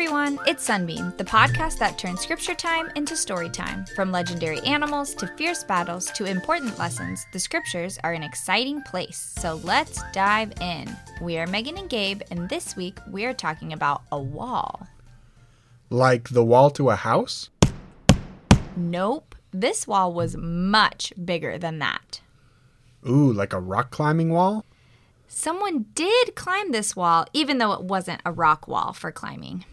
everyone, it's Sunbeam, the podcast that turns scripture time into story time. From legendary animals to fierce battles to important lessons, the scriptures are an exciting place. So let's dive in. We are Megan and Gabe, and this week we are talking about a wall. Like the wall to a house? Nope, this wall was much bigger than that. Ooh, like a rock climbing wall? Someone did climb this wall, even though it wasn't a rock wall for climbing.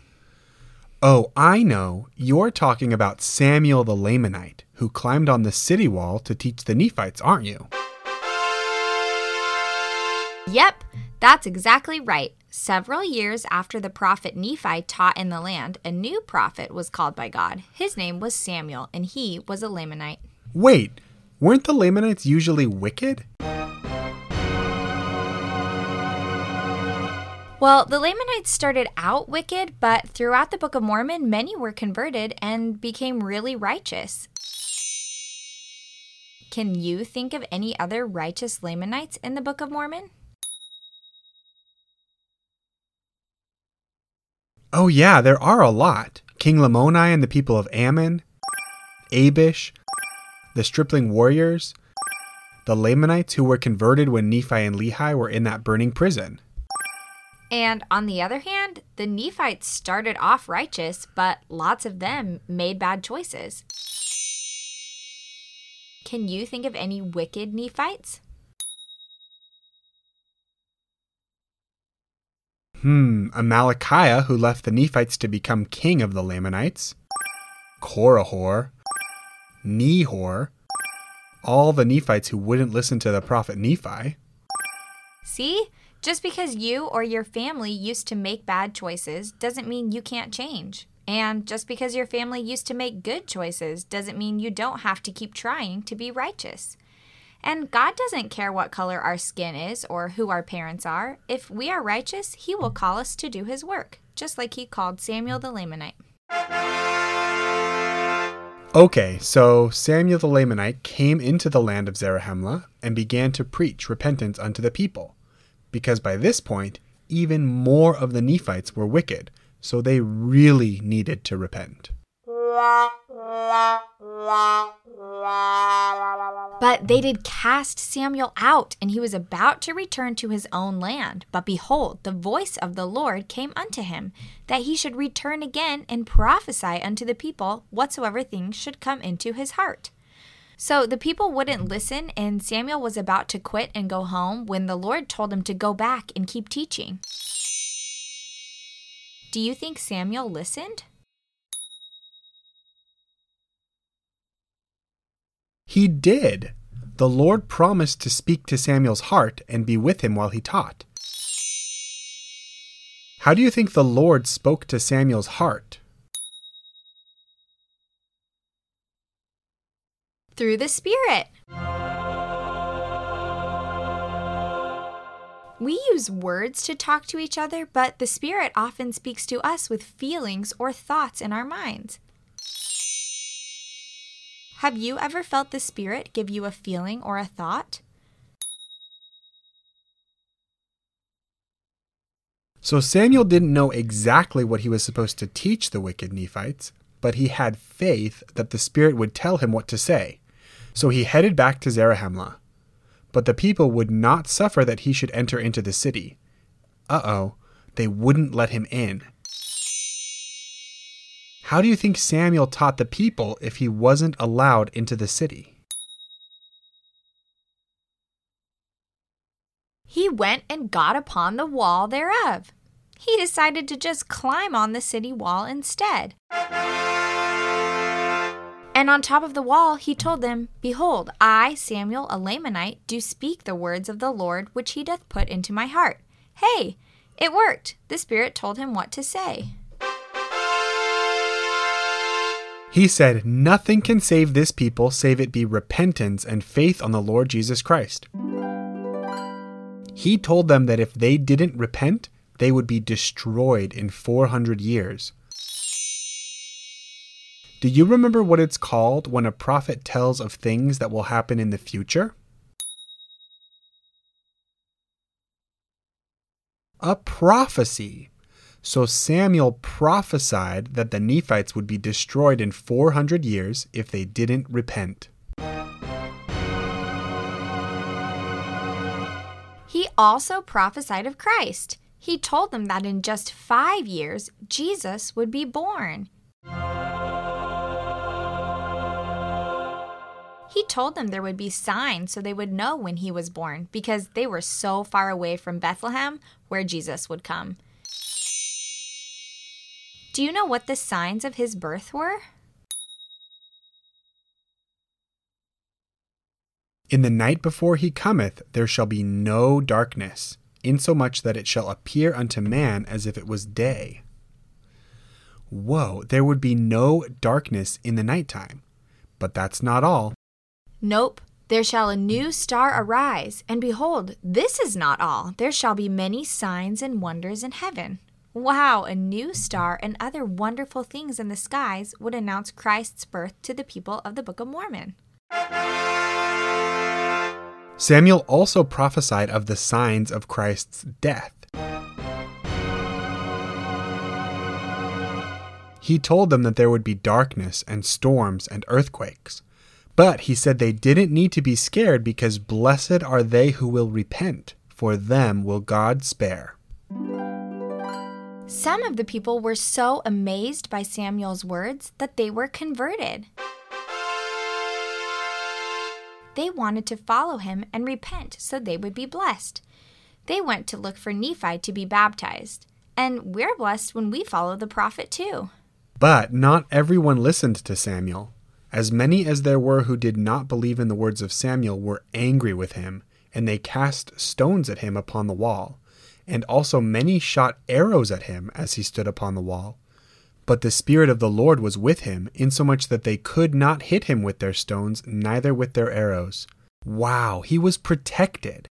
Oh, I know. You're talking about Samuel the Lamanite, who climbed on the city wall to teach the Nephites, aren't you? Yep, that's exactly right. Several years after the prophet Nephi taught in the land, a new prophet was called by God. His name was Samuel, and he was a Lamanite. Wait, weren't the Lamanites usually wicked? Well, the Lamanites started out wicked, but throughout the Book of Mormon, many were converted and became really righteous. Can you think of any other righteous Lamanites in the Book of Mormon? Oh, yeah, there are a lot. King Lamoni and the people of Ammon, Abish, the stripling warriors, the Lamanites who were converted when Nephi and Lehi were in that burning prison. And on the other hand, the Nephites started off righteous, but lots of them made bad choices. Can you think of any wicked Nephites? Hmm, Amalickiah, who left the Nephites to become king of the Lamanites, Korihor, Nehor, all the Nephites who wouldn't listen to the prophet Nephi. See? Just because you or your family used to make bad choices doesn't mean you can't change. And just because your family used to make good choices doesn't mean you don't have to keep trying to be righteous. And God doesn't care what color our skin is or who our parents are. If we are righteous, He will call us to do His work, just like He called Samuel the Lamanite. Okay, so Samuel the Lamanite came into the land of Zarahemla and began to preach repentance unto the people because by this point, even more of the Nephites were wicked, so they really needed to repent. But they did cast Samuel out, and he was about to return to his own land. But behold, the voice of the Lord came unto him, that he should return again and prophesy unto the people whatsoever things should come into his heart. So the people wouldn't listen, and Samuel was about to quit and go home when the Lord told him to go back and keep teaching. Do you think Samuel listened? He did. The Lord promised to speak to Samuel's heart and be with him while he taught. How do you think the Lord spoke to Samuel's heart? Through the Spirit. We use words to talk to each other, but the Spirit often speaks to us with feelings or thoughts in our minds. Have you ever felt the Spirit give you a feeling or a thought? So Samuel didn't know exactly what he was supposed to teach the wicked Nephites, but he had faith that the Spirit would tell him what to say. So he headed back to Zarahemla. But the people would not suffer that he should enter into the city. Uh oh, they wouldn't let him in. How do you think Samuel taught the people if he wasn't allowed into the city? He went and got upon the wall thereof. He decided to just climb on the city wall instead. And on top of the wall he told them, Behold, I, Samuel, a Lamanite, do speak the words of the Lord which he doth put into my heart. Hey, it worked. The Spirit told him what to say. He said, Nothing can save this people save it be repentance and faith on the Lord Jesus Christ. He told them that if they didn't repent, they would be destroyed in 400 years. Do you remember what it's called when a prophet tells of things that will happen in the future? A prophecy. So Samuel prophesied that the Nephites would be destroyed in 400 years if they didn't repent. He also prophesied of Christ. He told them that in just five years, Jesus would be born. He told them there would be signs so they would know when he was born because they were so far away from Bethlehem where Jesus would come. Do you know what the signs of his birth were? In the night before he cometh, there shall be no darkness, insomuch that it shall appear unto man as if it was day. Whoa, there would be no darkness in the nighttime. But that's not all. Nope. There shall a new star arise, and behold, this is not all. There shall be many signs and wonders in heaven. Wow, a new star and other wonderful things in the skies would announce Christ's birth to the people of the Book of Mormon. Samuel also prophesied of the signs of Christ's death. He told them that there would be darkness and storms and earthquakes. But he said they didn't need to be scared because blessed are they who will repent, for them will God spare. Some of the people were so amazed by Samuel's words that they were converted. They wanted to follow him and repent so they would be blessed. They went to look for Nephi to be baptized. And we're blessed when we follow the prophet too. But not everyone listened to Samuel. As many as there were who did not believe in the words of Samuel were angry with him, and they cast stones at him upon the wall. And also many shot arrows at him as he stood upon the wall. But the Spirit of the Lord was with him, insomuch that they could not hit him with their stones, neither with their arrows. Wow, he was protected.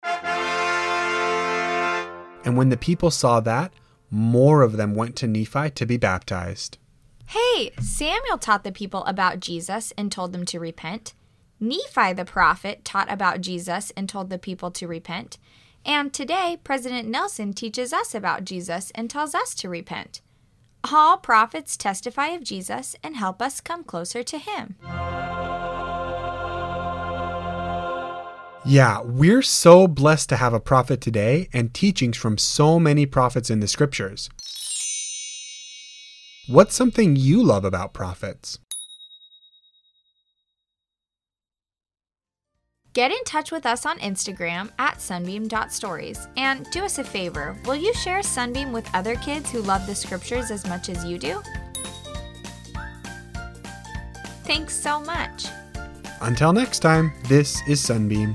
And when the people saw that, more of them went to Nephi to be baptized. Hey, Samuel taught the people about Jesus and told them to repent. Nephi the prophet taught about Jesus and told the people to repent. And today, President Nelson teaches us about Jesus and tells us to repent. All prophets testify of Jesus and help us come closer to Him. Yeah, we're so blessed to have a prophet today and teachings from so many prophets in the scriptures. What's something you love about prophets? Get in touch with us on Instagram at sunbeam.stories. And do us a favor will you share Sunbeam with other kids who love the scriptures as much as you do? Thanks so much. Until next time, this is Sunbeam.